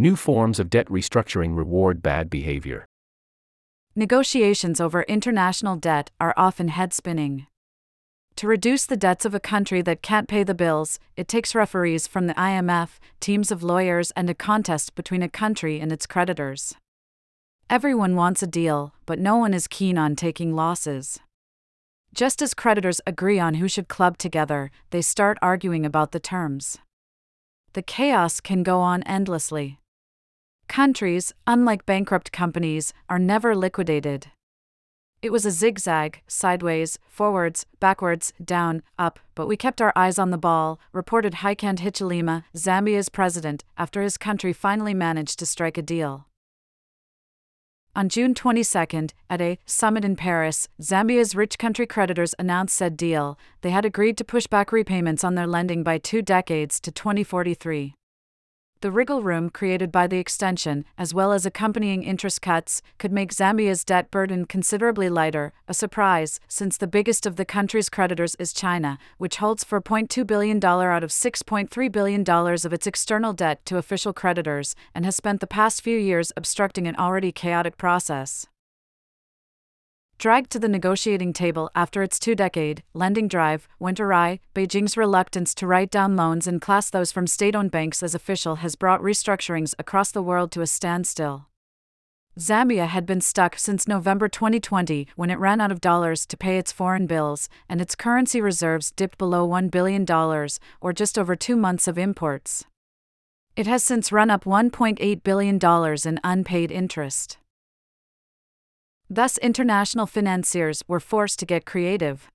New forms of debt restructuring reward bad behavior. Negotiations over international debt are often head spinning. To reduce the debts of a country that can't pay the bills, it takes referees from the IMF, teams of lawyers, and a contest between a country and its creditors. Everyone wants a deal, but no one is keen on taking losses. Just as creditors agree on who should club together, they start arguing about the terms. The chaos can go on endlessly. Countries, unlike bankrupt companies, are never liquidated. It was a zigzag, sideways, forwards, backwards, down, up, but we kept our eyes on the ball, reported Hakainde Hichilema, Zambia's president, after his country finally managed to strike a deal. On June 22, at a summit in Paris, Zambia's rich country creditors announced said deal. They had agreed to push back repayments on their lending by two decades to 2043. The wriggle room created by the extension, as well as accompanying interest cuts, could make Zambia's debt burden considerably lighter, a surprise, since the biggest of the country's creditors is China, which holds $4.2 billion out of $6.3 billion of its external debt to official creditors, and has spent the past few years obstructing an already chaotic process. Dragged to the negotiating table after its two decade lending drive went awry, Beijing's reluctance to write down loans and class those from state owned banks as official has brought restructurings across the world to a standstill. Zambia had been stuck since November 2020 when it ran out of dollars to pay its foreign bills, and its currency reserves dipped below $1 billion, or just over two months of imports. It has since run up $1.8 billion in unpaid interest. Thus, international financiers were forced to get creative.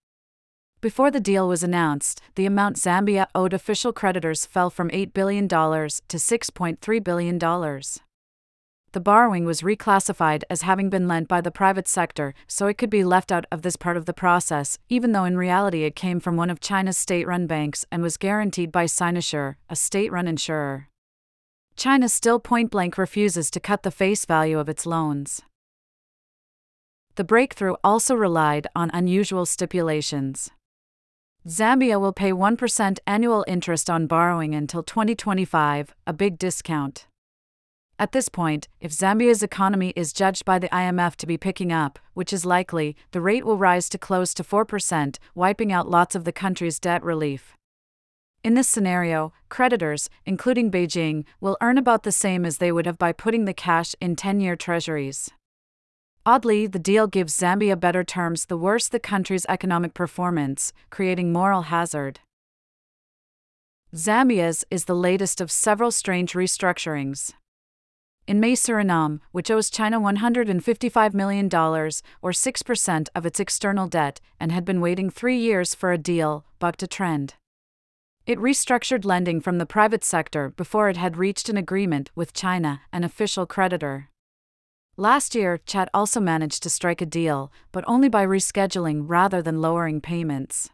Before the deal was announced, the amount Zambia owed official creditors fell from $8 billion to $6.3 billion. The borrowing was reclassified as having been lent by the private sector, so it could be left out of this part of the process, even though in reality it came from one of China's state run banks and was guaranteed by Sinosure, a state run insurer. China still point blank refuses to cut the face value of its loans. The breakthrough also relied on unusual stipulations. Zambia will pay 1% annual interest on borrowing until 2025, a big discount. At this point, if Zambia's economy is judged by the IMF to be picking up, which is likely, the rate will rise to close to 4%, wiping out lots of the country's debt relief. In this scenario, creditors, including Beijing, will earn about the same as they would have by putting the cash in 10 year treasuries. Oddly, the deal gives Zambia better terms the worse the country's economic performance, creating moral hazard. Zambia's is the latest of several strange restructurings. In May, Suriname, which owes China $155 million, or 6% of its external debt, and had been waiting three years for a deal, bucked a trend. It restructured lending from the private sector before it had reached an agreement with China, an official creditor. Last year, Chad also managed to strike a deal, but only by rescheduling rather than lowering payments.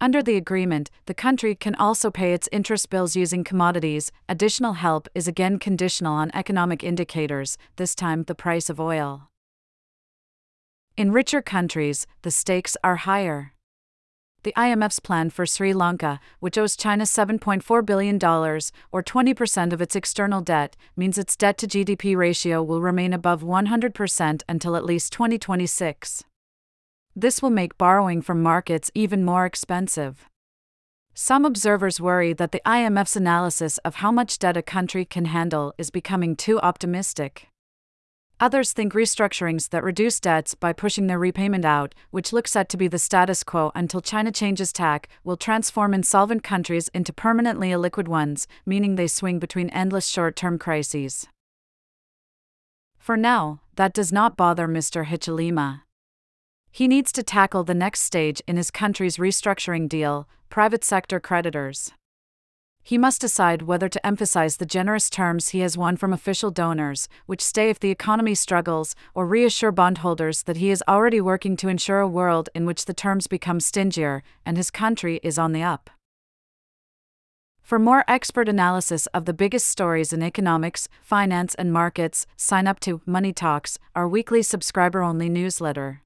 Under the agreement, the country can also pay its interest bills using commodities. Additional help is again conditional on economic indicators, this time the price of oil. In richer countries, the stakes are higher the IMF's plan for Sri Lanka, which owes China $7.4 billion, or 20% of its external debt, means its debt to GDP ratio will remain above 100% until at least 2026. This will make borrowing from markets even more expensive. Some observers worry that the IMF's analysis of how much debt a country can handle is becoming too optimistic. Others think restructurings that reduce debts by pushing their repayment out, which looks set to be the status quo until China changes tack, will transform insolvent countries into permanently illiquid ones, meaning they swing between endless short term crises. For now, that does not bother Mr. Hichilema. He needs to tackle the next stage in his country's restructuring deal private sector creditors he must decide whether to emphasize the generous terms he has won from official donors, which stay if the economy struggles, or reassure bondholders that he is already working to ensure a world in which the terms become stingier and his country is on the up. For more expert analysis of the biggest stories in economics, finance, and markets, sign up to Money Talks, our weekly subscriber only newsletter.